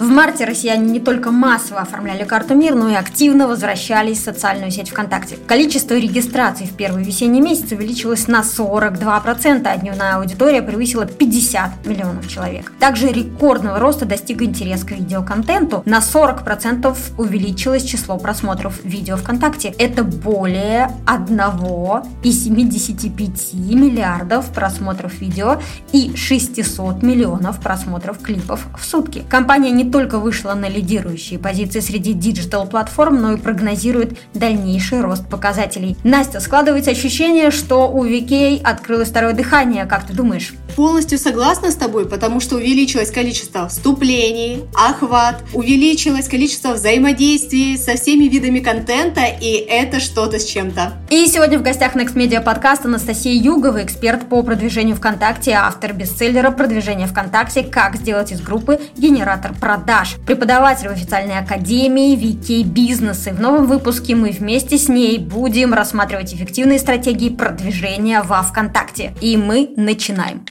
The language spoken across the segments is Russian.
В марте россияне не только массово оформляли карту МИР, но и активно возвращались в социальную сеть ВКонтакте. Количество регистраций в первый весенний месяц увеличилось на 42%, а дневная аудитория превысила 50 миллионов человек. Также рекордного роста достиг интерес к видеоконтенту. На 40% увеличилось число просмотров видео ВКонтакте. Это более 1,75 миллиардов просмотров видео и 600 миллионов просмотров клипов в сутки. Компания не только вышла на лидирующие позиции среди digital-платформ, но и прогнозирует дальнейший рост показателей. Настя, складывается ощущение, что у VK открылось второе дыхание. Как ты думаешь? Полностью согласна с тобой, потому что увеличилось количество вступлений, охват, увеличилось количество взаимодействий со всеми видами контента, и это что-то с чем-то. И сегодня в гостях Next Media подкаст Анастасия Югова, эксперт по продвижению ВКонтакте, автор бестселлера «Продвижение ВКонтакте. Как сделать из группы генератор продаж», преподаватель в официальной академии VK Бизнес. И в новом выпуске мы вместе с ней будем рассматривать эффективные стратегии продвижения во ВКонтакте. И мы начинаем.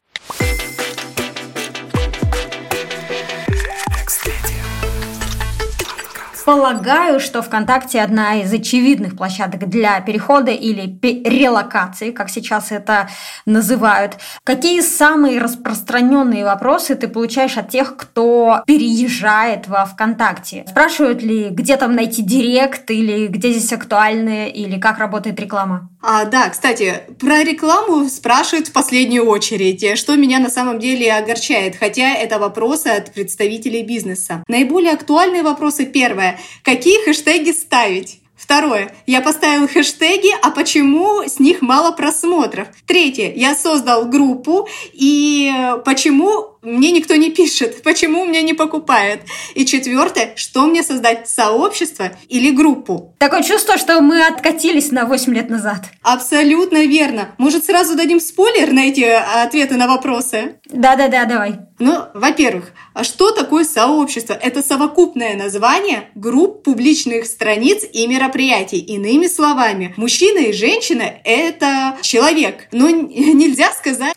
Полагаю, что ВКонтакте одна из очевидных площадок для перехода или релокации, как сейчас это называют. Какие самые распространенные вопросы ты получаешь от тех, кто переезжает во ВКонтакте? Спрашивают ли, где там найти директ, или где здесь актуальные, или как работает реклама? А, да, кстати, про рекламу спрашивают в последнюю очередь, что меня на самом деле огорчает, хотя это вопросы от представителей бизнеса. Наиболее актуальные вопросы первое. Какие хэштеги ставить? Второе. Я поставил хэштеги, а почему с них мало просмотров? Третье. Я создал группу, и почему мне никто не пишет, почему меня не покупают. И четвертое, что мне создать сообщество или группу. Такое чувство, что мы откатились на 8 лет назад. Абсолютно верно. Может, сразу дадим спойлер на эти ответы на вопросы? Да-да-да, давай. Ну, во-первых, а что такое сообщество? Это совокупное название групп публичных страниц и мероприятий. Иными словами, мужчина и женщина – это человек. Но нельзя сказать...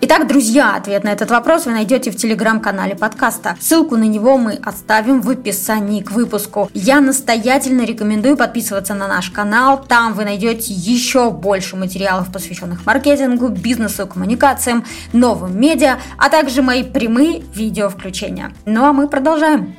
Итак, друзья, ответ на этот вопрос вы найдете в телеграм-канале подкаста. Ссылку на него мы оставим в описании к выпуску. Я настоятельно рекомендую подписываться на наш канал. Там вы найдете еще больше материалов, посвященных маркетингу, бизнесу, коммуникациям, новым медиа, а также мои прямые видео включения. Ну а мы продолжаем.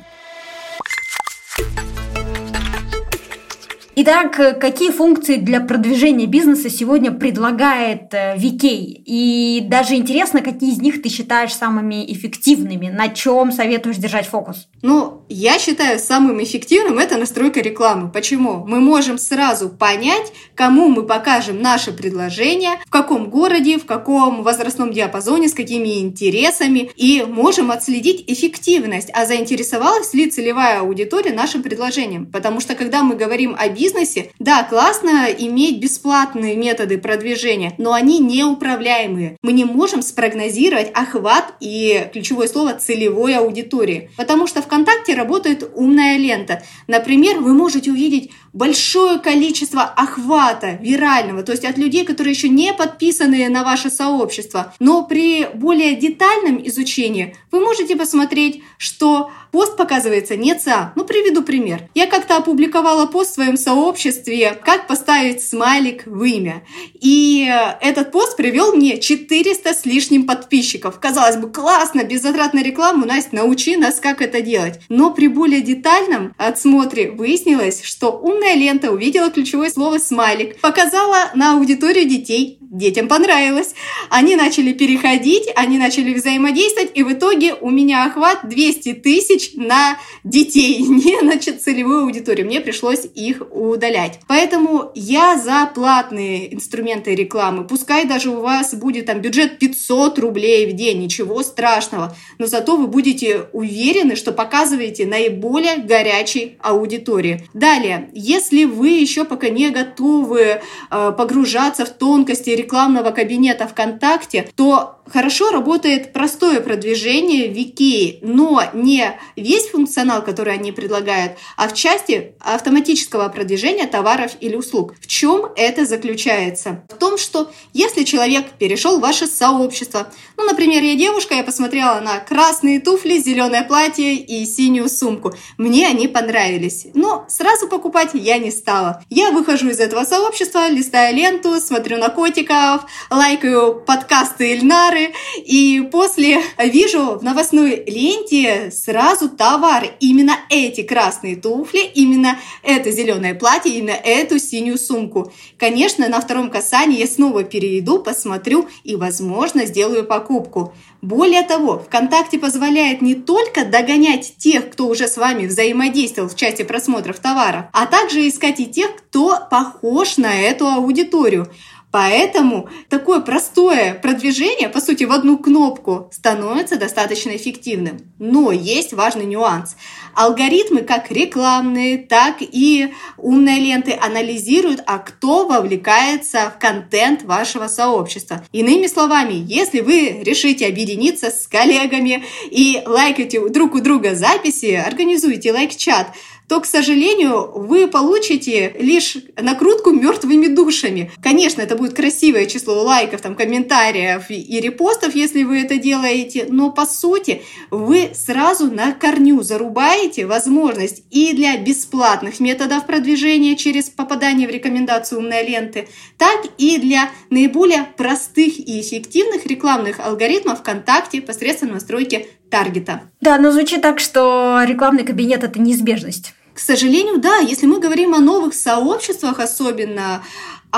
Итак, какие функции для продвижения бизнеса сегодня предлагает? Э, И даже интересно, какие из них ты считаешь самыми эффективными? На чем советуешь держать фокус? Ну, я считаю самым эффективным это настройка рекламы. Почему? Мы можем сразу понять, кому мы покажем наше предложение, в каком городе, в каком возрастном диапазоне, с какими интересами, и можем отследить эффективность, а заинтересовалась ли целевая аудитория нашим предложением. Потому что когда мы говорим о бизнесе, бизнесе, да, классно иметь бесплатные методы продвижения, но они неуправляемые. Мы не можем спрогнозировать охват и ключевое слово целевой аудитории, потому что ВКонтакте работает умная лента. Например, вы можете увидеть большое количество охвата вирального, то есть от людей, которые еще не подписаны на ваше сообщество. Но при более детальном изучении вы можете посмотреть, что пост показывается не ЦА. Ну, приведу пример. Я как-то опубликовала пост в своем сообществе «Как поставить смайлик в имя». И этот пост привел мне 400 с лишним подписчиков. Казалось бы, классно, беззатратная реклама, Настя, научи нас, как это делать. Но при более детальном отсмотре выяснилось, что умная лента увидела ключевое слово «смайлик», показала на аудиторию детей, детям понравилось. Они начали переходить, они начали взаимодействовать, и в итоге у меня охват 200 тысяч на детей, не на целевую аудиторию. Мне пришлось их удалять. Поэтому я за платные инструменты рекламы. Пускай даже у вас будет там бюджет 500 рублей в день, ничего страшного. Но зато вы будете уверены, что показываете наиболее горячей аудитории. Далее, если вы еще пока не готовы э, погружаться в тонкости рекламного кабинета ВКонтакте, то хорошо работает простое продвижение в Икее, но не весь функционал, который они предлагают, а в части автоматического продвижения товаров или услуг. В чем это заключается? В том, что если человек перешел в ваше сообщество, ну, например, я девушка, я посмотрела на красные туфли, зеленое платье и синюю сумку. Мне они понравились, но сразу покупать я не стала. Я выхожу из этого сообщества, листаю ленту, смотрю на котиков, лайкаю подкасты Ильнары, и после вижу в новостной ленте сразу товар. Именно эти красные туфли, именно это зеленое платье, именно эту синюю сумку. Конечно, на втором касании я снова перейду, посмотрю и, возможно, сделаю покупку. Более того, ВКонтакте позволяет не только догонять тех, кто уже с вами взаимодействовал в части просмотров товара, а также искать и тех, кто похож на эту аудиторию. Поэтому такое простое продвижение, по сути, в одну кнопку становится достаточно эффективным. Но есть важный нюанс. Алгоритмы как рекламные, так и умные ленты анализируют, а кто вовлекается в контент вашего сообщества. Иными словами, если вы решите объединиться с коллегами и лайкаете друг у друга записи, организуйте лайк-чат, то, к сожалению, вы получите лишь накрутку мертвыми душами. Конечно, это будет красивое число лайков, там, комментариев и репостов, если вы это делаете, но по сути вы сразу на корню зарубаете возможность и для бесплатных методов продвижения через попадание в рекомендацию умной ленты, так и для наиболее простых и эффективных рекламных алгоритмов ВКонтакте посредством настройки таргета. Да, но звучит так, что рекламный кабинет – это неизбежность. К сожалению, да, если мы говорим о новых сообществах особенно,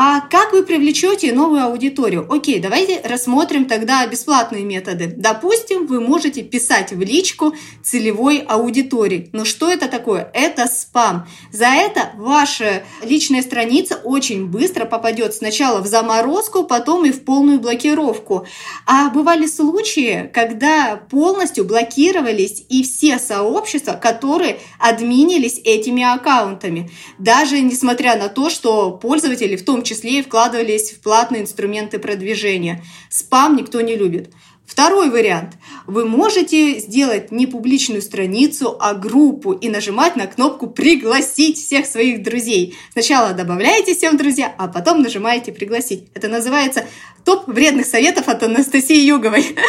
а как вы привлечете новую аудиторию? Окей, давайте рассмотрим тогда бесплатные методы. Допустим, вы можете писать в личку целевой аудитории. Но что это такое? Это спам. За это ваша личная страница очень быстро попадет сначала в заморозку, потом и в полную блокировку. А бывали случаи, когда полностью блокировались и все сообщества, которые админились этими аккаунтами. Даже несмотря на то, что пользователи в том числе и вкладывались в платные инструменты продвижения. Спам никто не любит. Второй вариант. Вы можете сделать не публичную страницу, а группу и нажимать на кнопку «Пригласить всех своих друзей». Сначала добавляете всем друзья, а потом нажимаете «Пригласить». Это называется топ вредных советов от Анастасии Юговой.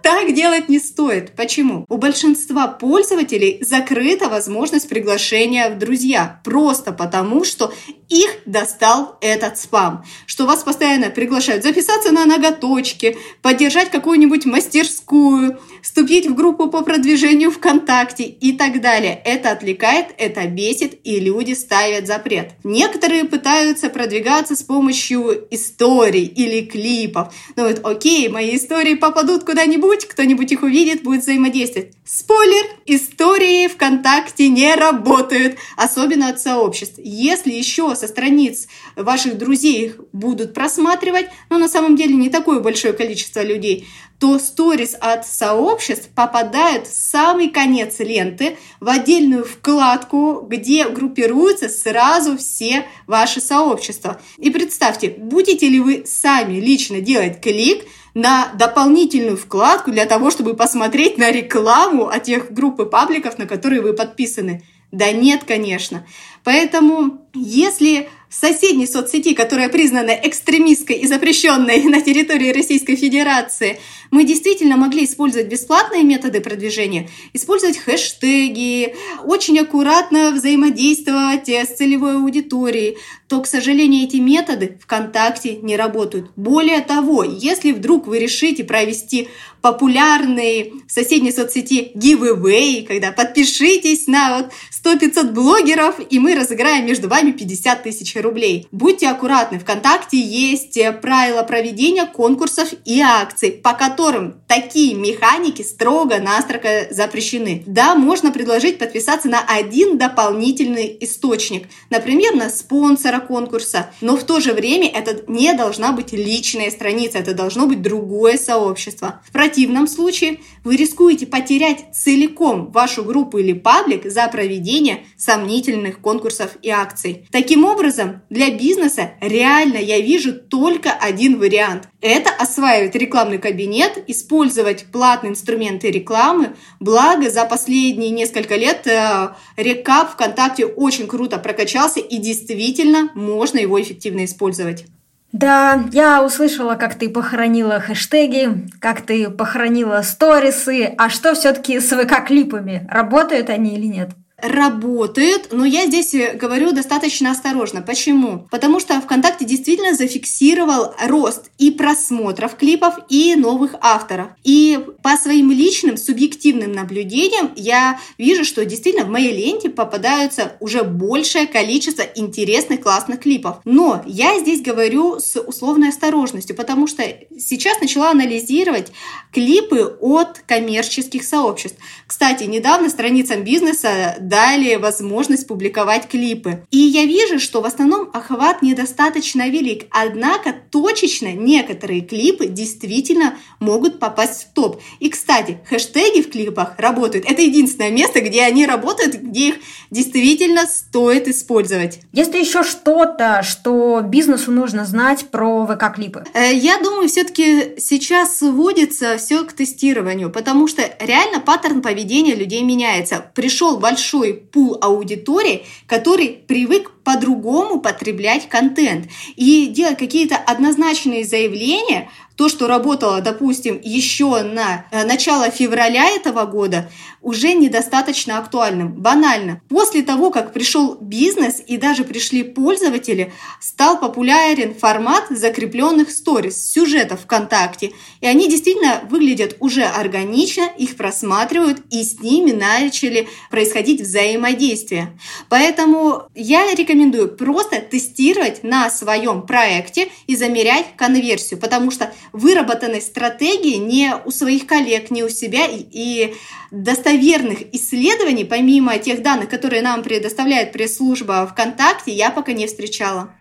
Так делать не стоит. Почему? У большинства пользователей закрыта возможность приглашения в друзья. Просто потому, что их достал этот спам. Что вас постоянно приглашают записаться на ноготочки, поддержать какую-нибудь мастерскую, вступить в группу по продвижению ВКонтакте и так далее. Это отвлекает, это бесит, и люди ставят запрет. Некоторые пытаются продвигаться с помощью историй или клипов. Ну вот, окей, мои истории попадут куда-нибудь, кто-нибудь их увидит, будет взаимодействовать. Спойлер! Истории ВКонтакте не работают, особенно от сообществ. Если еще со страниц ваших друзей их будут просматривать, но на самом деле не такое большое количество людей, то сторис от сообществ попадают в самый конец ленты, в отдельную вкладку, где группируются сразу все ваши сообщества. И представьте, будете ли вы сами лично делать клик на дополнительную вкладку для того, чтобы посмотреть на рекламу от тех групп и пабликов, на которые вы подписаны? Да нет, конечно. Поэтому, если соседней соцсети, которая признана экстремистской и запрещенной на территории Российской Федерации, мы действительно могли использовать бесплатные методы продвижения, использовать хэштеги, очень аккуратно взаимодействовать с целевой аудиторией, то, к сожалению, эти методы ВКонтакте не работают. Более того, если вдруг вы решите провести популярный в соседней соцсети giveaway, когда подпишитесь на вот 100-500 блогеров, и мы разыграем между вами 50 тысяч рублей. Будьте аккуратны, ВКонтакте есть правила проведения конкурсов и акций, по которым такие механики строго-настрого запрещены. Да, можно предложить подписаться на один дополнительный источник, например, на спонсора конкурса, но в то же время это не должна быть личная страница, это должно быть другое сообщество. В противном случае вы рискуете потерять целиком вашу группу или паблик за проведение сомнительных конкурсов и акций. Таким образом, для бизнеса реально я вижу только один вариант. Это осваивать рекламный кабинет, использовать платные инструменты рекламы. Благо, за последние несколько лет э, Рекап ВКонтакте очень круто прокачался и действительно можно его эффективно использовать. Да, я услышала, как ты похоронила хэштеги, как ты похоронила сторисы. А что все-таки с ВК-клипами? Работают они или нет? Работают, но я здесь э, говорю достаточно осторожно. Почему? Потому что ВКонтакте действительно зафиксировал рост и просмотров клипов, и новых авторов. И по своим личным субъективным наблюдениям я вижу, что действительно в моей ленте попадаются уже большее количество интересных классных клипов. Но я здесь говорю с условной осторожностью, потому что сейчас начала анализировать клипы от коммерческих сообществ. Кстати, недавно страницам бизнеса дали возможность публиковать клипы. И я вижу, что в основном охват недостаточно велик, однако точечно некоторые клипы действительно могут попасть в топ. И, кстати, хэштеги в клипах работают. Это единственное место, где они работают, где их действительно стоит использовать. Есть ли еще что-то, что бизнесу нужно знать про ВК-клипы? Э, я думаю, все-таки сейчас сводится все к тестированию, потому что реально паттерн поведения людей меняется. Пришел большой большой пул аудитории, который привык по-другому потреблять контент и делать какие-то однозначные заявления то, что работало, допустим, еще на э, начало февраля этого года, уже недостаточно актуальным. Банально. После того, как пришел бизнес и даже пришли пользователи, стал популярен формат закрепленных сторис, сюжетов ВКонтакте. И они действительно выглядят уже органично, их просматривают, и с ними начали происходить взаимодействие. Поэтому я рекомендую просто тестировать на своем проекте и замерять конверсию, потому что выработанной стратегии не у своих коллег, не у себя и достоверных исследований, помимо тех данных, которые нам предоставляет пресс-служба ВКонтакте, я пока не встречала.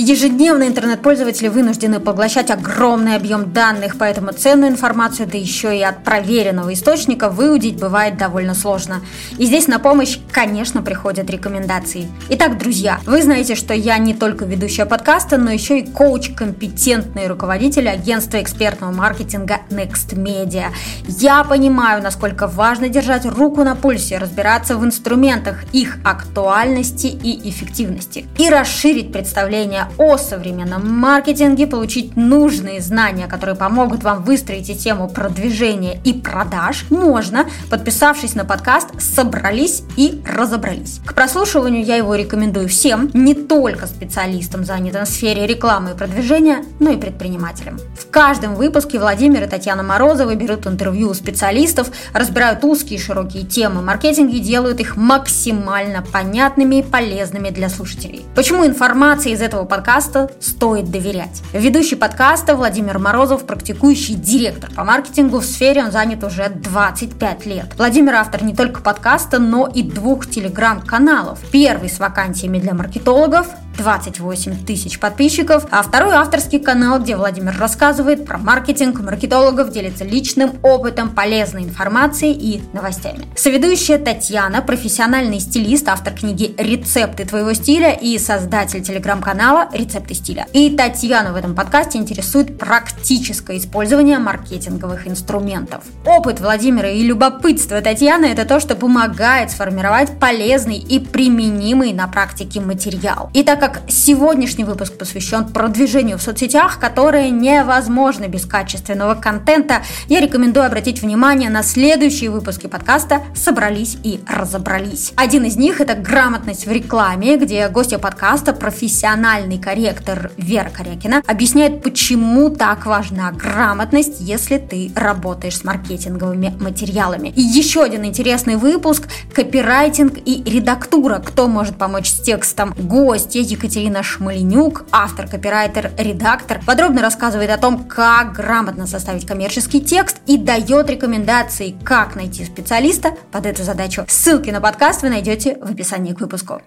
Ежедневно интернет-пользователи вынуждены поглощать огромный объем данных, поэтому ценную информацию, да еще и от проверенного источника, выудить бывает довольно сложно. И здесь на помощь, конечно, приходят рекомендации. Итак, друзья, вы знаете, что я не только ведущая подкаста, но еще и коуч, компетентный руководитель агентства экспертного маркетинга Next Media. Я понимаю, насколько важно держать руку на пульсе, разбираться в инструментах, их актуальности и эффективности и расширить представление о современном маркетинге, получить нужные знания, которые помогут вам выстроить тему продвижения и продаж, можно, подписавшись на подкаст «Собрались и разобрались». К прослушиванию я его рекомендую всем, не только специалистам, занятым в сфере рекламы и продвижения, но и предпринимателям. В каждом выпуске Владимир и Татьяна Морозовы берут интервью у специалистов, разбирают узкие и широкие темы маркетинга и делают их максимально понятными и полезными для слушателей. Почему информация из этого подкаста подкаста стоит доверять. Ведущий подкаста Владимир Морозов, практикующий директор по маркетингу в сфере, он занят уже 25 лет. Владимир автор не только подкаста, но и двух телеграм-каналов. Первый с вакансиями для маркетологов, 28 тысяч подписчиков, а второй авторский канал, где Владимир рассказывает про маркетинг, маркетологов, делится личным опытом, полезной информацией и новостями. Соведущая Татьяна, профессиональный стилист, автор книги «Рецепты твоего стиля» и создатель телеграм-канала «Рецепты стиля». И Татьяна в этом подкасте интересует практическое использование маркетинговых инструментов. Опыт Владимира и любопытство Татьяны – это то, что помогает сформировать полезный и применимый на практике материал. И так как как сегодняшний выпуск посвящен продвижению в соцсетях, которое невозможно без качественного контента, я рекомендую обратить внимание на следующие выпуски подкаста «Собрались и разобрались». Один из них – это «Грамотность в рекламе», где гостья подкаста, профессиональный корректор Вера Корякина, объясняет, почему так важна грамотность, если ты работаешь с маркетинговыми материалами. И еще один интересный выпуск – копирайтинг и редактура. Кто может помочь с текстом? Гостья Екатерина Шмаленюк, автор, копирайтер, редактор, подробно рассказывает о том, как грамотно составить коммерческий текст и дает рекомендации, как найти специалиста под эту задачу. Ссылки на подкаст вы найдете в описании к выпуску.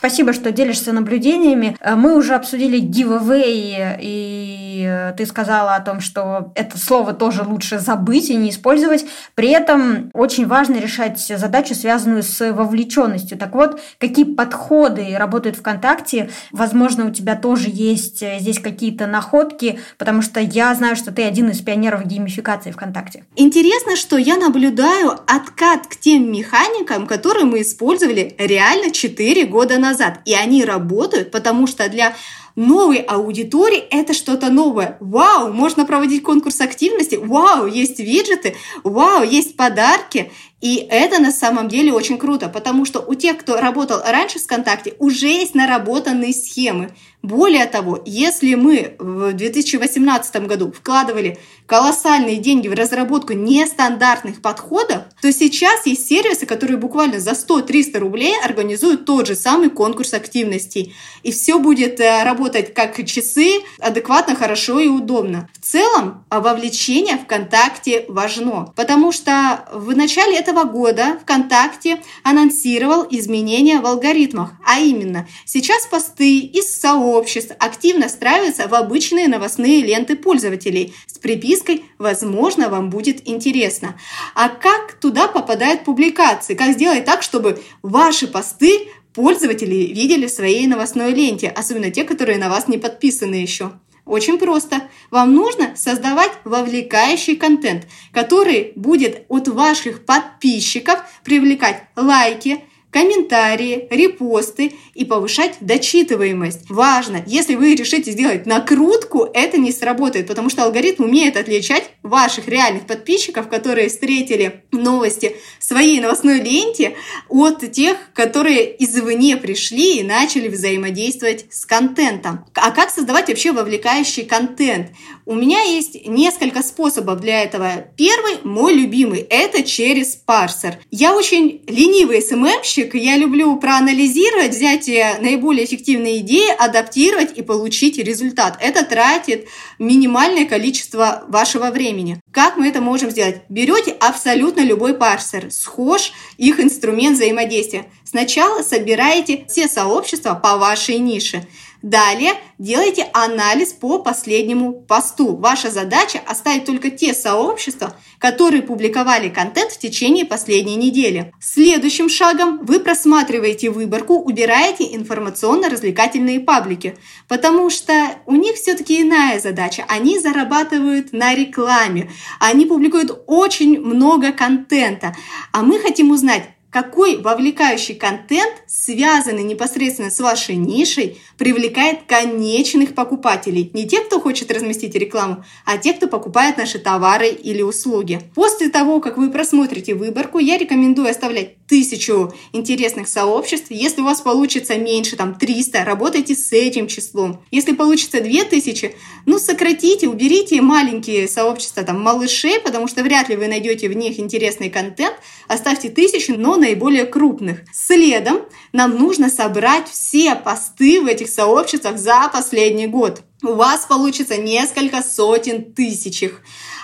Спасибо, что делишься наблюдениями. Э, мы уже обсудили giveaway, и э, ты сказала о том, что это слово тоже лучше забыть и не использовать. При этом очень важно решать задачу, связанную с вовлеченностью. Так вот, какие подходы работают ВКонтакте? Возможно, у тебя тоже есть э, здесь какие-то находки, потому что я знаю, что ты один из пионеров геймификации ВКонтакте. Интересно, что я наблюдаю откат к тем механикам, которые мы использовали реально 4 года назад. И они работают, потому что для новой аудитории это что-то новое. Вау, можно проводить конкурс активности, вау, есть виджеты, вау, есть подарки. И это на самом деле очень круто, потому что у тех, кто работал раньше ВКонтакте, уже есть наработанные схемы. Более того, если мы в 2018 году вкладывали колоссальные деньги в разработку нестандартных подходов, то сейчас есть сервисы, которые буквально за 100-300 рублей организуют тот же самый конкурс активностей. И все будет э, работать как часы, адекватно, хорошо и удобно. В целом, вовлечение ВКонтакте важно, потому что в начале этого года ВКонтакте анонсировал изменения в алгоритмах, а именно сейчас посты из сообществ активно встраиваются в обычные новостные ленты пользователей с припиской «Возможно, вам будет интересно». А как туда попадают публикации? Как сделать так, чтобы ваши посты пользователи видели в своей новостной ленте, особенно те, которые на вас не подписаны еще? Очень просто. Вам нужно создавать вовлекающий контент, который будет от ваших подписчиков привлекать лайки, комментарии, репосты и повышать дочитываемость. Важно, если вы решите сделать накрутку, это не сработает, потому что алгоритм умеет отличать ваших реальных подписчиков, которые встретили новости в своей новостной ленте, от тех, которые извне пришли и начали взаимодействовать с контентом. А как создавать вообще вовлекающий контент? У меня есть несколько способов для этого. Первый, мой любимый, это через парсер. Я очень ленивый СММщик, СММщик, я люблю проанализировать, взять э, наиболее эффективные идеи, адаптировать и получить результат. Это тратит минимальное количество вашего времени. Как мы это можем сделать? Берете абсолютно любой парсер, схож их инструмент взаимодействия. Сначала собираете все сообщества по вашей нише. Далее делайте анализ по последнему посту. Ваша задача оставить только те сообщества, которые публиковали контент в течение последней недели. Следующим шагом вы просматриваете выборку, убираете информационно-развлекательные паблики, потому что у них все-таки иная задача. Они зарабатывают на рекламе, они публикуют очень много контента, а мы хотим узнать, какой вовлекающий контент, связанный непосредственно с вашей нишей, привлекает конечных покупателей. Не тех, кто хочет разместить рекламу, а тех, кто покупает наши товары или услуги. После того, как вы просмотрите выборку, я рекомендую оставлять тысячу интересных сообществ. Если у вас получится меньше, там 300, работайте с этим числом. Если получится 2000, ну сократите, уберите маленькие сообщества, там малышей, потому что вряд ли вы найдете в них интересный контент. Оставьте тысячу, но наиболее крупных. Следом нам нужно собрать все посты в этих сообществах за последний год. У вас получится несколько сотен тысяч.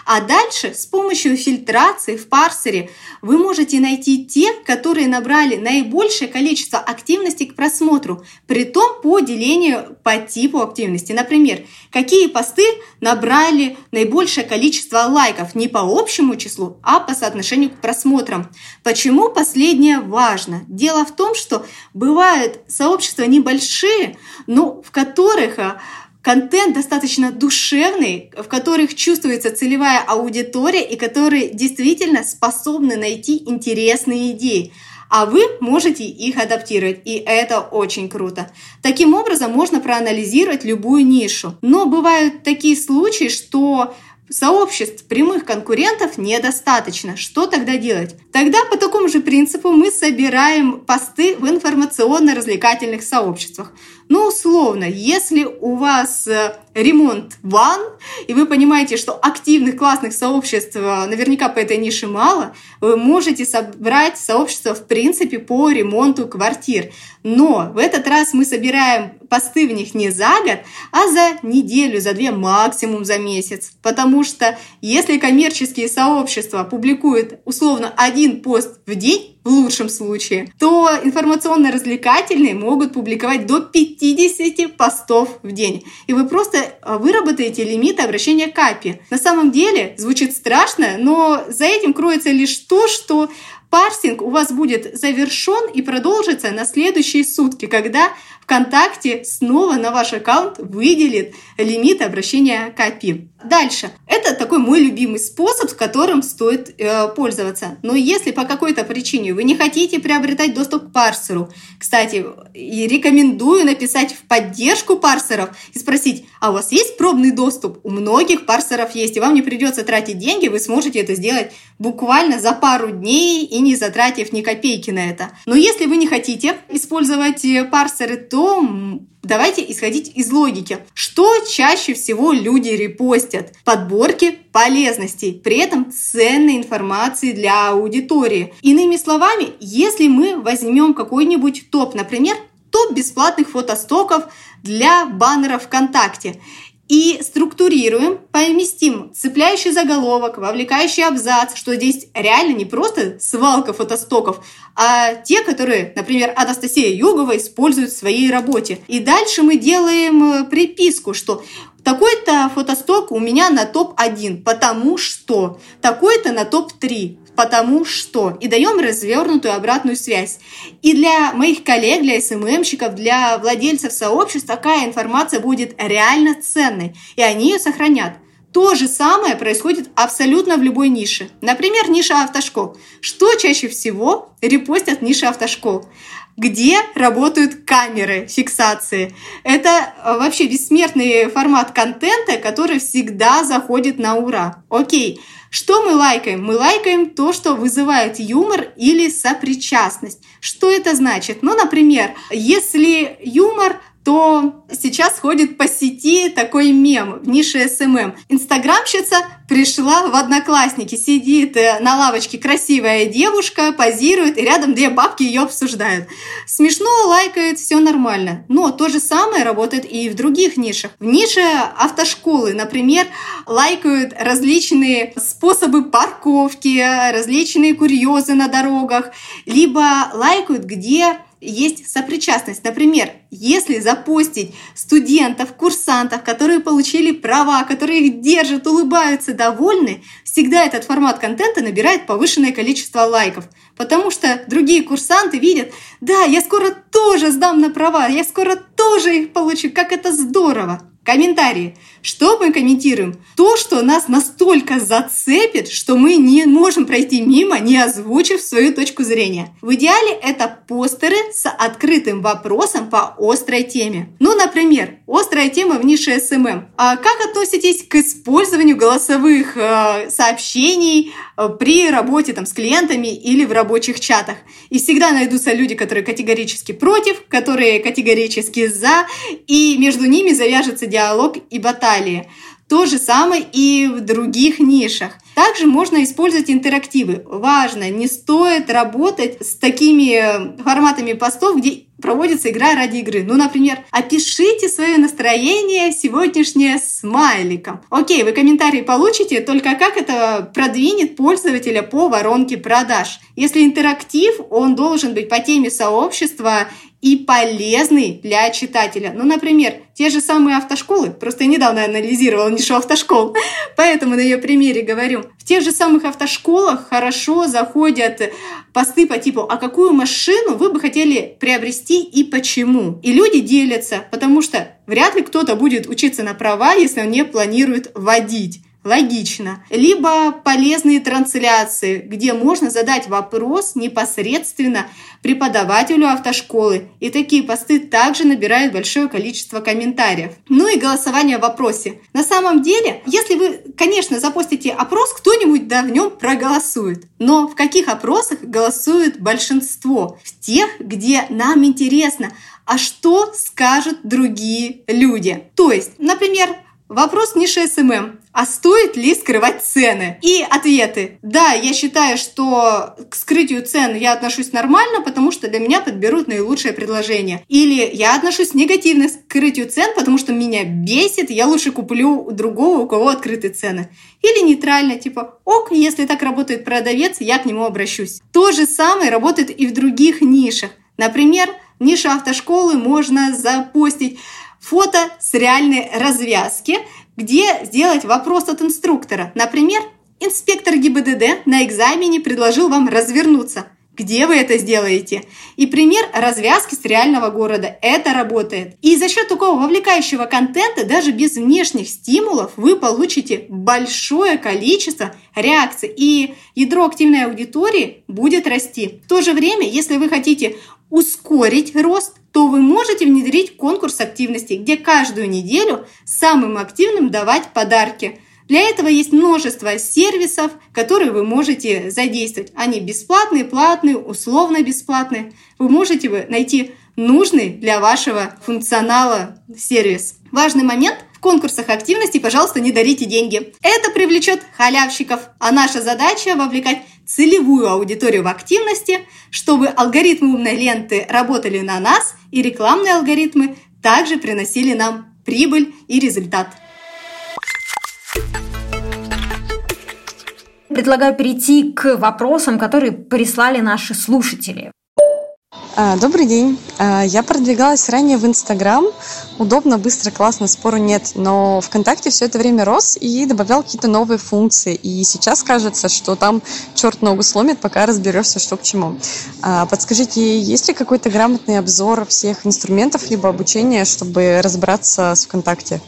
А дальше с помощью фильтрации в парсере вы можете найти те, которые набрали наибольшее количество активности к просмотру, при том по делению по типу активности. Например, какие посты набрали наибольшее количество лайков не по общему числу, а по соотношению к просмотрам. Почему последнее важно? Дело в том, что бывают сообщества небольшие, но в которых а, контент достаточно душевный, в которых чувствуется целевая аудитория и которые действительно способны найти интересные идеи а вы можете их адаптировать, и это очень круто. Таким образом, можно проанализировать любую нишу. Но бывают такие случаи, что Сообществ прямых конкурентов недостаточно. Что тогда делать? Тогда по такому же принципу мы собираем посты в информационно-развлекательных сообществах. Ну, условно, если у вас э, ремонт ван, и вы понимаете, что активных классных сообществ э, наверняка по этой нише мало, вы можете собрать сообщество в принципе по ремонту квартир. Но в этот раз мы собираем посты в них не за год, а за неделю, за две, максимум за месяц. Потому что если коммерческие сообщества публикуют условно один пост в день, в лучшем случае, то информационно-развлекательные могут публиковать до 50 постов в день. И вы просто э, выработаете лимит обращения к API. На самом деле звучит страшно, но за этим кроется лишь то, что парсинг у вас будет завершен и продолжится на следующие сутки, когда ВКонтакте снова на ваш аккаунт выделит лимит обращения к API. Дальше. Это такой мой любимый способ, с которым стоит э, пользоваться. Но если по какой-то причине вы не хотите приобретать доступ к парсеру, кстати, и рекомендую написать в поддержку парсеров и спросить, а у вас есть пробный доступ? У многих парсеров есть, и вам не придется тратить деньги, вы сможете это сделать буквально за пару дней и не затратив ни копейки на это. Но если вы не хотите использовать э, парсеры, то давайте исходить из логики. Что чаще всего люди репостят? Подборки полезностей, при этом ценной информации для аудитории. Иными словами, если мы возьмем какой-нибудь топ, например, топ бесплатных фотостоков для баннеров ВКонтакте и структурируем, поместим цепляющий заголовок, вовлекающий абзац, что здесь реально не просто свалка фотостоков, а те, которые, например, Анастасия Югова использует в своей работе. И дальше мы делаем э, приписку, что такой-то фотосток у меня на топ-1, потому что такой-то на топ-3, потому что. И даем развернутую обратную связь. И для моих коллег, для СММщиков, для владельцев сообществ такая информация будет реально ценной, и они ее сохранят. То же самое происходит абсолютно в любой нише. Например, ниша автошкол. Что чаще всего репостят ниши автошкол? Где работают камеры фиксации. Это э, вообще бессмертный формат контента, который всегда заходит на ура. Окей, что мы лайкаем? Мы лайкаем то, что вызывает юмор или сопричастность. Что это значит? Ну, например, если юмор то сейчас ходит по сети такой мем в нише SMM. Инстаграмщица пришла в Одноклассники, сидит э, на лавочке красивая девушка, позирует, и рядом две бабки ее обсуждают. Смешно, лайкает, все нормально. Но то же самое работает и в других нишах. В нише автошколы, например, лайкают различные способы парковки, различные курьезы на дорогах, либо лайкают, где есть сопричастность. Например, если запустить студентов, курсантов, которые получили права, которые их держат, улыбаются, довольны, всегда этот формат контента набирает повышенное количество лайков. Потому что другие курсанты видят, да, я скоро тоже сдам на права, я скоро тоже их получу, как это здорово. Комментарии. Что мы комментируем? То, что нас настолько зацепит, что мы не можем пройти мимо, не озвучив свою точку зрения. В идеале это постеры с открытым вопросом по острой теме. Ну, например, острая тема в нише SMM. А как относитесь к использованию голосовых э, сообщений э, при работе там, с клиентами или в рабочих чатах? И всегда найдутся люди, которые категорически против, которые категорически за, и между ними завяжется диалог и баталии. То же самое и в других нишах. Также можно использовать интерактивы. Важно, не стоит работать с такими форматами постов, где проводится игра ради игры. Ну, например, опишите свое настроение сегодняшнее смайликом. Окей, вы комментарии получите, только как это продвинет пользователя по воронке продаж? Если интерактив, он должен быть по теме сообщества и полезный для читателя. Ну, например, те же самые автошколы, просто я недавно анализировала нишу автошкол, поэтому на ее примере говорю. В тех же самых автошколах хорошо заходят посты по типу «А какую машину вы бы хотели приобрести и почему?» И люди делятся, потому что вряд ли кто-то будет учиться на права, если он не планирует водить. Логично. Либо полезные трансляции, где можно задать вопрос непосредственно преподавателю автошколы. И такие посты также набирают большое количество комментариев. Ну и голосование в вопросе. На самом деле, если вы, конечно, запустите опрос, кто-нибудь да в нем проголосует. Но в каких опросах голосует большинство? В тех, где нам интересно, а что скажут другие люди. То есть, например, Вопрос ниши SMM. А стоит ли скрывать цены? И ответы. Да, я считаю, что к скрытию цен я отношусь нормально, потому что для меня подберут наилучшее предложение. Или я отношусь негативно к скрытию цен, потому что меня бесит, я лучше куплю у другого, у кого открыты цены. Или нейтрально, типа, ок, если так работает продавец, я к нему обращусь. То же самое работает и в других нишах. Например, в нише автошколы можно запостить фото с реальной развязки, где сделать вопрос от инструктора. Например, инспектор ГИБДД на экзамене предложил вам развернуться. Где вы это сделаете? И пример развязки с реального города. Это работает. И за счет такого вовлекающего контента, даже без внешних стимулов, вы получите большое количество реакций. И ядро активной аудитории будет расти. В то же время, если вы хотите ускорить рост, то вы можете внедрить конкурс активности, где каждую неделю самым активным давать подарки. Для этого есть множество сервисов, которые вы можете задействовать. Они бесплатные, платные, условно бесплатные. Вы можете найти нужный для вашего функционала сервис. Важный момент в конкурсах активности, пожалуйста, не дарите деньги. Это привлечет халявщиков, а наша задача вовлекать целевую аудиторию в активности, чтобы алгоритмы умной ленты работали на нас и рекламные алгоритмы также приносили нам прибыль и результат. Предлагаю перейти к вопросам, которые прислали наши слушатели. А, добрый день. А, я продвигалась ранее в Инстаграм. Удобно, быстро, классно, спору нет. Но ВКонтакте все это время рос и добавлял какие-то новые функции. И сейчас кажется, что там черт ногу сломит, пока разберешься, что к чему. А, подскажите, есть ли какой-то грамотный обзор всех инструментов либо обучения, чтобы разобраться с ВКонтакте?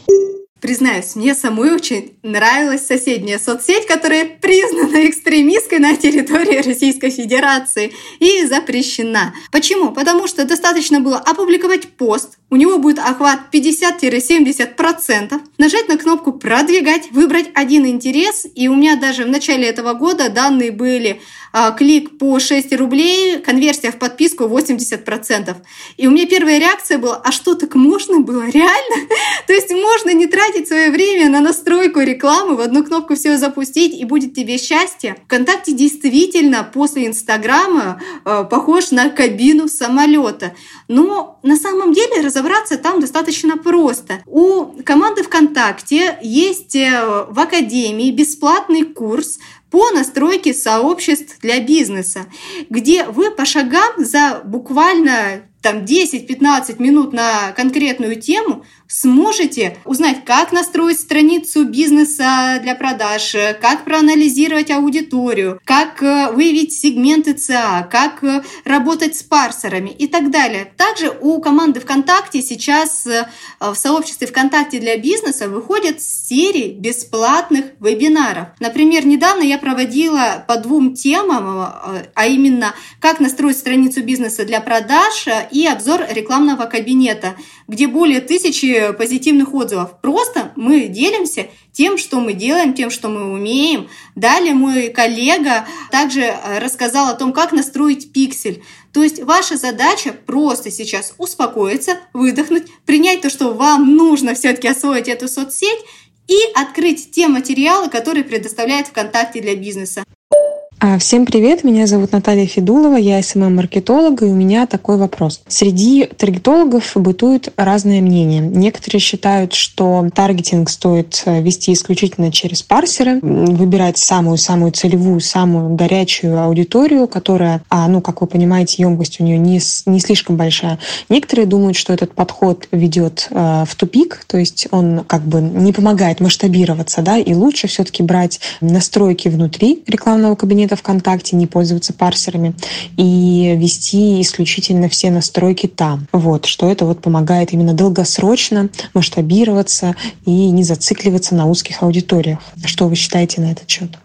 Признаюсь, мне самой очень нравилась соседняя соцсеть, которая признана экстремистской на территории Российской Федерации и запрещена. Почему? Потому что достаточно было опубликовать пост, у него будет охват 50-70%, нажать на кнопку «Продвигать», выбрать один интерес, и у меня даже в начале этого года данные были а, клик по 6 рублей, конверсия в подписку 80%. И у меня первая реакция была, а что так можно было? Реально? То есть можно не тратить свое время на настройку рекламы, в одну кнопку все запустить, и будет тебе счастье. Вконтакте действительно после Инстаграма э, похож на кабину самолета. Но на самом деле разобраться там достаточно просто. У команды ВКонтакте есть э, в Академии бесплатный курс по настройке сообществ для бизнеса, где вы по шагам за буквально там 10-15 минут на конкретную тему сможете узнать, как настроить страницу бизнеса для продаж, как проанализировать аудиторию, как э, выявить сегменты ЦА, как э, работать с парсерами и так далее. Также у команды ВКонтакте сейчас э, в сообществе ВКонтакте для бизнеса выходят серии бесплатных вебинаров. Например, недавно я проводила по двум темам, а именно как настроить страницу бизнеса для продаж и обзор рекламного кабинета, где более тысячи позитивных отзывов. Просто мы делимся тем, что мы делаем, тем, что мы умеем. Далее мой коллега также э, рассказал о том, как настроить пиксель. То есть ваша задача просто сейчас успокоиться, выдохнуть, принять то, что вам нужно все-таки освоить эту соцсеть и открыть те материалы, которые предоставляет ВКонтакте для бизнеса. А, всем привет, меня зовут Наталья Федулова, я СММ-маркетолог, и у меня такой вопрос. Среди таргетологов бытуют разные мнения. Некоторые считают, что таргетинг стоит э, вести исключительно через парсеры, выбирать самую-самую целевую, самую горячую аудиторию, которая, а, ну, как вы понимаете, емкость у нее не, не слишком большая. Некоторые думают, что этот подход ведет э, в тупик, то есть он как бы не помогает масштабироваться, да, и лучше все-таки брать настройки внутри рекламного кабинета, это ВКонтакте, не пользоваться парсерами и вести исключительно все настройки там. Вот, что это вот помогает именно долгосрочно масштабироваться и не зацикливаться на узких аудиториях. Что вы считаете на этот счет?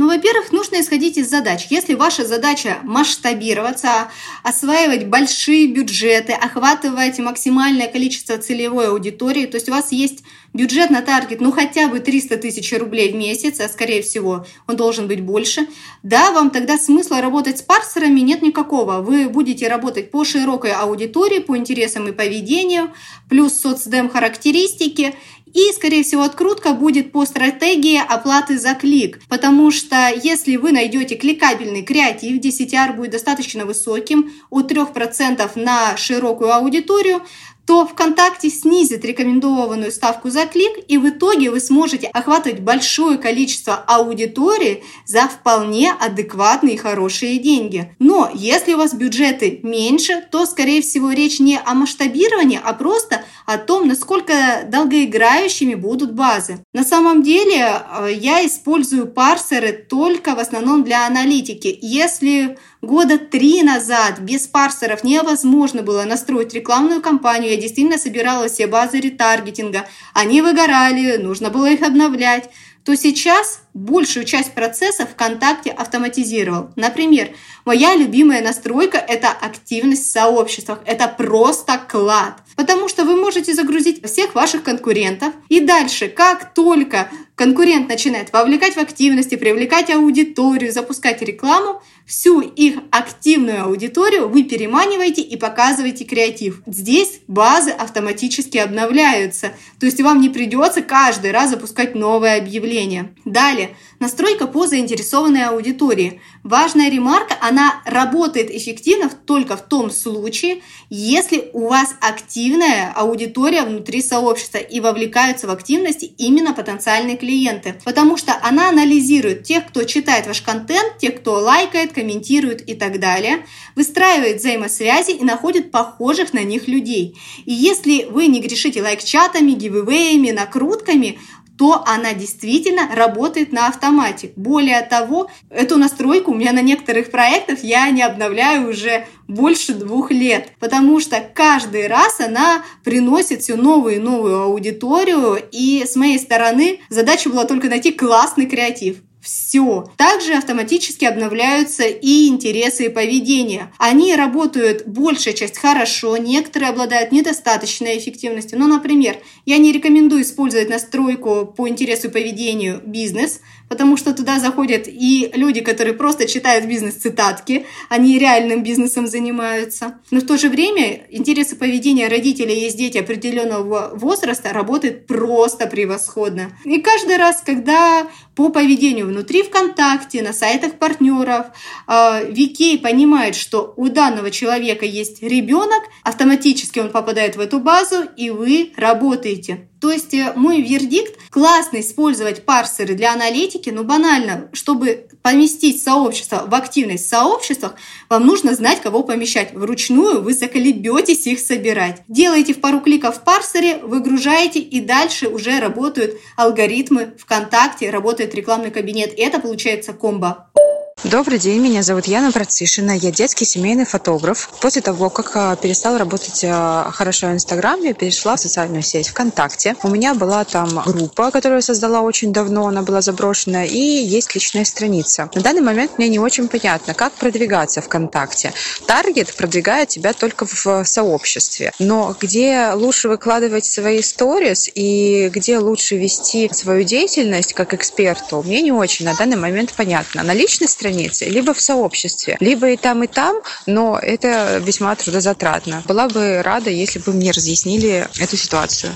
Ну, во-первых, нужно исходить из задач. Если ваша задача масштабироваться, осваивать большие бюджеты, охватывать максимальное количество целевой аудитории, то есть у вас есть бюджет на таргет, ну хотя бы 300 тысяч рублей в месяц, а скорее всего он должен быть больше, да, вам тогда смысла работать с парсерами нет никакого. Вы будете работать по широкой аудитории, по интересам и поведению, плюс соцдем характеристики, И, скорее всего, открутка будет по стратегии оплаты за клик, потому что если вы найдете кликабельный креатив, где CTR будет достаточно высоким, от 3% на широкую аудиторию, то ВКонтакте снизит рекомендованную ставку за клик, и в итоге вы сможете охватывать большое количество аудитории за вполне адекватные и хорошие деньги. Но если у вас бюджеты меньше, то, скорее всего, речь не о масштабировании, а просто о том, насколько долгоиграющими будут базы. На самом деле э, я использую парсеры только в основном для аналитики. Если года три назад без парсеров невозможно было настроить рекламную кампанию. Я действительно собирала все базы ретаргетинга. Они выгорали, нужно было их обновлять то сейчас большую часть процесса ВКонтакте автоматизировал. Например, моя любимая настройка – это активность в сообществах. Это просто клад. Потому что вы можете загрузить всех ваших конкурентов. И дальше, как только конкурент начинает вовлекать в активности, привлекать аудиторию, запускать рекламу, всю их активную аудиторию вы переманиваете и показываете креатив. Здесь базы автоматически обновляются. То есть вам не придется каждый раз запускать новое объявление. Далее, настройка по заинтересованной аудитории. Важная ремарка, она работает эффективно только в том случае, если у вас активная аудитория внутри сообщества и вовлекаются в активности именно потенциальные клиенты. Потому что она анализирует тех, кто читает ваш контент, тех, кто лайкает, комментирует и так далее, выстраивает взаимосвязи и находит похожих на них людей. И если вы не грешите лайк-чатами, гивэвэями, накрутками, то она действительно работает на автомате. Более того, эту настройку у меня на некоторых проектах я не обновляю уже больше двух лет, потому что каждый раз она приносит все новую и новую аудиторию, и с моей стороны задача была только найти классный креатив все. Также автоматически обновляются и интересы и поведение. Они работают большая часть хорошо, некоторые обладают недостаточной эффективностью. Ну, например, я не рекомендую использовать настройку по интересу и поведению бизнес, потому что туда заходят и люди, которые просто читают бизнес-цитатки, они реальным бизнесом занимаются. Но в то же время интересы поведения родителей есть дети определенного возраста работает просто превосходно. И каждый раз, когда по поведению внутри ВКонтакте, на сайтах партнеров, э, Викей понимает, что у данного человека есть ребенок, автоматически он попадает в эту базу, и вы работаете. То есть э, мой вердикт – классно использовать парсеры для аналитики, но банально, чтобы поместить сообщество в активность в сообществах, вам нужно знать, кого помещать. Вручную вы заколебетесь их собирать. Делаете в пару кликов в парсере, выгружаете, и дальше уже работают алгоритмы ВКонтакте, работает рекламный кабинет. Это получается комбо. Добрый день, меня зовут Яна Процишина, я детский семейный фотограф. После того, как а, перестала работать а, хорошо в Инстаграме, перешла в социальную сеть ВКонтакте. У меня была там группа, которую я создала очень давно, она была заброшена, и есть личная страница. На данный момент мне не очень понятно, как продвигаться ВКонтакте. Таргет продвигает тебя только в сообществе, но где лучше выкладывать свои сторис и где лучше вести свою деятельность как эксперту, мне не очень на данный момент понятно. На личной странице странице, либо в сообществе, либо и там, и там, но это весьма трудозатратно. Была бы рада, если бы мне разъяснили эту ситуацию.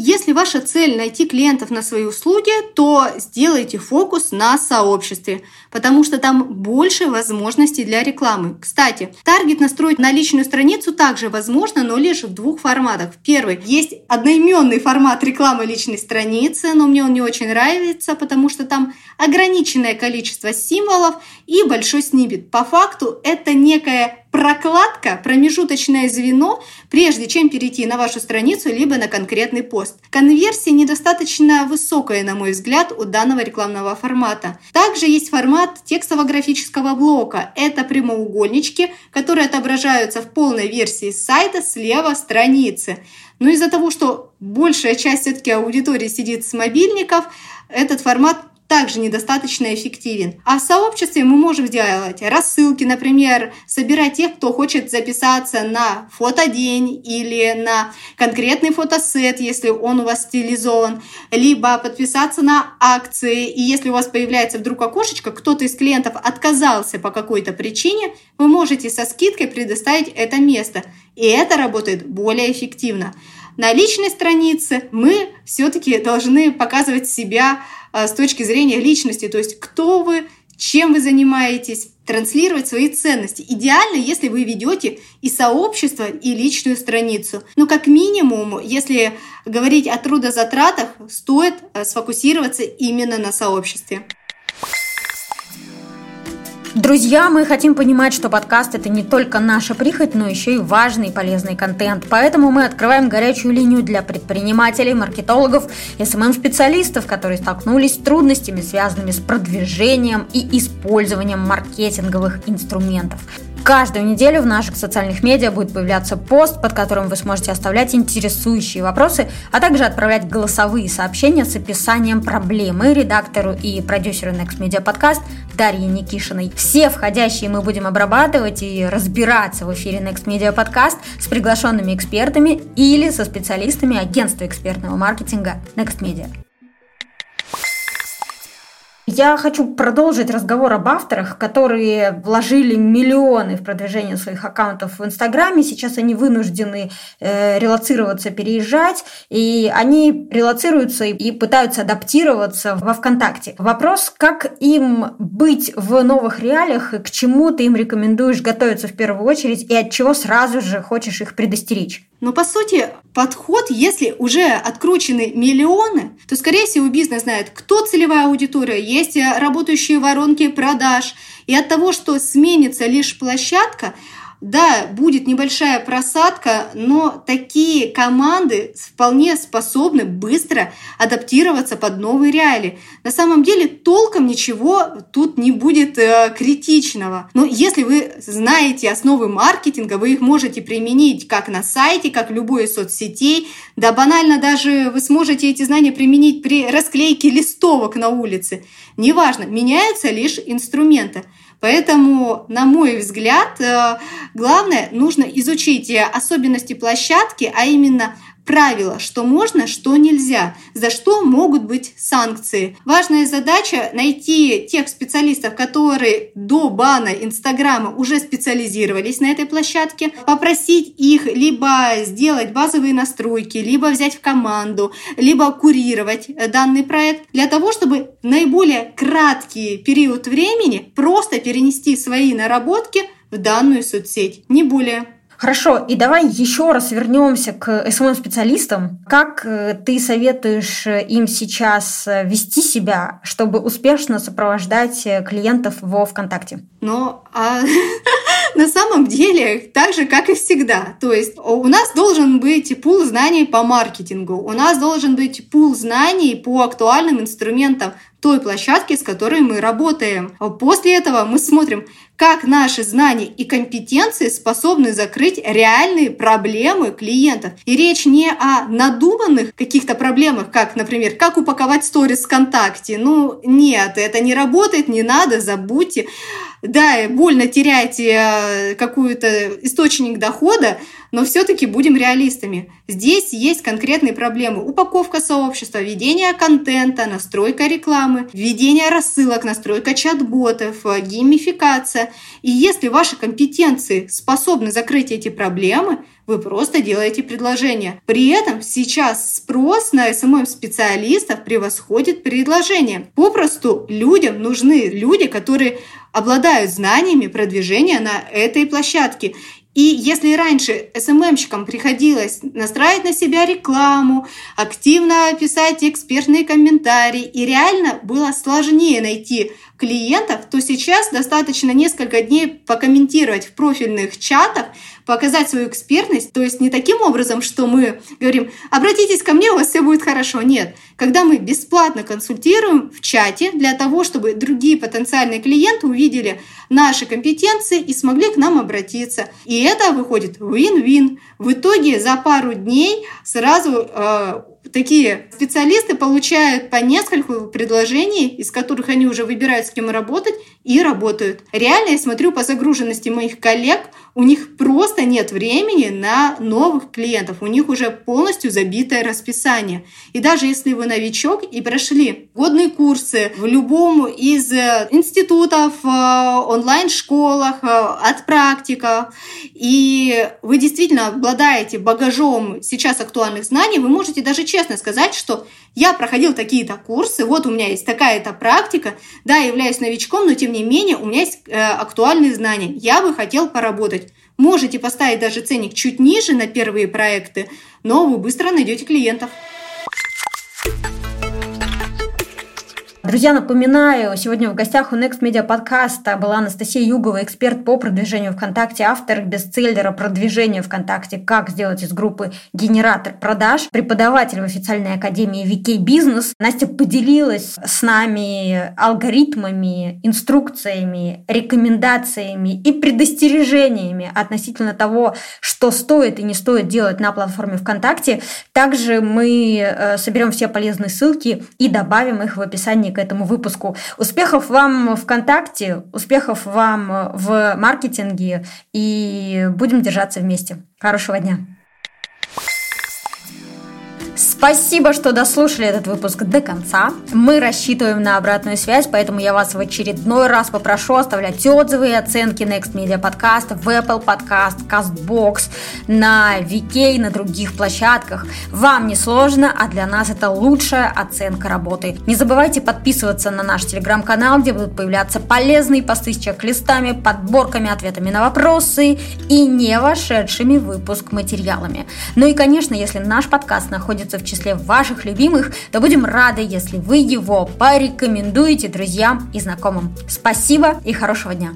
Если ваша цель найти клиентов на свои услуги, то сделайте фокус на сообществе, потому что там больше возможностей для рекламы. Кстати, таргет настроить на личную страницу также возможно, но лишь в двух форматах. Первый есть одноименный формат рекламы личной страницы, но мне он не очень нравится, потому что там ограниченное количество символов и большой снибет. По факту это некая прокладка, промежуточное звено, прежде чем перейти на вашу страницу либо на конкретный пост. Конверсия недостаточно высокая, на мой взгляд, у данного рекламного формата. Также есть формат текстово-графического блока. Это прямоугольнички, которые отображаются в полной версии сайта слева страницы. Но из-за того, что большая часть все-таки аудитории сидит с мобильников, этот формат также недостаточно эффективен. А в сообществе мы можем сделать рассылки, например, собирать тех, кто хочет записаться на фотодень или на конкретный фотосет, если он у вас стилизован, либо подписаться на акции. И если у вас появляется вдруг окошечко, кто-то из клиентов отказался по какой-то причине, вы можете со скидкой предоставить это место. И это работает более эффективно. на личной странице мы все-таки должны показывать себя с точки зрения личности, то есть кто вы, чем вы занимаетесь, транслировать свои ценности. Идеально, если вы ведете и сообщество, и личную страницу. Но как минимум, если говорить о трудозатратах, стоит э, сфокусироваться именно на сообществе. Друзья, мы хотим понимать, что подкаст это не только наша прихоть, но еще и важный и полезный контент. Поэтому мы открываем горячую линию для предпринимателей, маркетологов, СММ-специалистов, которые столкнулись с трудностями, связанными с продвижением и использованием маркетинговых инструментов. Каждую неделю в наших социальных медиа будет появляться пост, под которым вы сможете оставлять интересующие вопросы, а также отправлять голосовые сообщения с описанием проблемы редактору и продюсеру Next Media Podcast Дарье Никишиной. Все входящие мы будем обрабатывать и разбираться в эфире Next Media Podcast с приглашенными экспертами или со специалистами агентства экспертного маркетинга Next Media. Я хочу продолжить разговор об авторах, которые вложили миллионы в продвижение своих аккаунтов в Инстаграме. Сейчас они вынуждены э, релацироваться, переезжать, и они релацируются и пытаются адаптироваться во ВКонтакте. Вопрос, как им быть в новых реалиях, и к чему ты им рекомендуешь готовиться в первую очередь, и от чего сразу же хочешь их предостеречь? Но по сути подход, если уже откручены миллионы, то, скорее всего, бизнес знает, кто целевая аудитория, есть работающие воронки продаж. И от того, что сменится лишь площадка, да, будет небольшая просадка, но такие команды вполне способны быстро адаптироваться под новые реалии. На самом деле толком ничего тут не будет э, критичного. Но если вы знаете основы маркетинга, вы их можете применить как на сайте, как в любой из соцсетей. Да банально даже вы сможете эти знания применить при расклейке листовок на улице. Неважно, меняются лишь инструменты. Поэтому, на мой взгляд, э, главное, нужно изучить особенности площадки, а именно правила, что можно, что нельзя, за что могут быть санкции. Важная задача найти тех специалистов, которые до бана Инстаграма уже специализировались на этой площадке, попросить их либо сделать базовые настройки, либо взять в команду, либо курировать данный проект для того, чтобы наиболее краткий период времени просто перенести свои наработки в данную соцсеть, не более. Хорошо, и давай еще раз вернемся к СММ-специалистам. Как э, ты советуешь э, им сейчас э, вести себя, чтобы успешно сопровождать клиентов во ВКонтакте? Ну, а на самом деле так же, как и всегда. То есть у нас должен быть пул знаний по маркетингу, у нас должен быть пул знаний по актуальным инструментам той площадки, с которой мы работаем. После этого мы смотрим, как наши знания и компетенции способны закрыть реальные проблемы клиентов. И речь не о надуманных каких-то проблемах, как, например, как упаковать сторис ВКонтакте. Ну, нет, это не работает, не надо, забудьте. Да, больно терять э, какой-то источник дохода, но все-таки будем реалистами. Здесь есть конкретные проблемы. Упаковка сообщества, ведение контента, настройка рекламы, введение рассылок, настройка чат-ботов, геймификация. И если ваши компетенции способны закрыть эти проблемы, вы просто делаете предложение. При этом сейчас спрос на SMM-специалистов превосходит предложение. Попросту людям нужны люди, которые обладают знаниями продвижения на этой площадке. И если раньше СММщикам приходилось настраивать на себя рекламу, активно писать экспертные комментарии, и реально было сложнее найти клиентов, то сейчас достаточно несколько дней покомментировать в профильных чатах, показать свою экспертность, то есть не таким образом, что мы говорим, обратитесь ко мне, у вас все будет хорошо. Нет, когда мы бесплатно консультируем в чате для того, чтобы другие потенциальные клиенты увидели наши компетенции и смогли к нам обратиться. И это выходит win-win. В итоге за пару дней сразу э, такие специалисты получают по нескольку предложений, из которых они уже выбирают, с кем работать, и работают. Реально, я смотрю по загруженности моих коллег, у них просто нет времени на новых клиентов, у них уже полностью забитое расписание. И даже если вы новичок и прошли годные курсы в любом из э, институтов, э, онлайн-школах, э, от практиков, и вы действительно обладаете багажом сейчас актуальных знаний, вы можете даже честно сказать, что я проходил такие-то курсы, вот у меня есть такая-то практика, да, являюсь новичком, но тем не менее у меня есть э, актуальные знания, я бы хотел поработать. Можете поставить даже ценник чуть ниже на первые проекты, но вы быстро найдете клиентов. Друзья, напоминаю, сегодня в гостях у Next Media подкаста была Анастасия Югова, эксперт по продвижению ВКонтакте, автор бестселлера «Продвижение ВКонтакте. Как сделать из группы генератор продаж», преподаватель в официальной академии VK Business. Настя поделилась с нами алгоритмами, инструкциями, рекомендациями и предостережениями относительно того, что стоит и не стоит делать на платформе ВКонтакте. Также мы э, соберем все полезные ссылки и добавим их в описании к этому выпуску. Успехов вам ВКонтакте, успехов вам в маркетинге и будем держаться вместе. Хорошего дня! Спасибо, что дослушали этот выпуск до конца. Мы рассчитываем на обратную связь, поэтому я вас в очередной раз попрошу оставлять отзывы и оценки Next Media Podcast в Apple Podcast, CastBox, на VK, на других площадках. Вам не сложно, а для нас это лучшая оценка работы. Не забывайте подписываться на наш телеграм-канал, где будут появляться полезные посты с чек-листами, подборками, ответами на вопросы и не вошедшими в выпуск материалами. Ну и, конечно, если наш подкаст находится в числе ваших любимых, то будем рады, если вы его порекомендуете друзьям и знакомым. Спасибо и хорошего дня!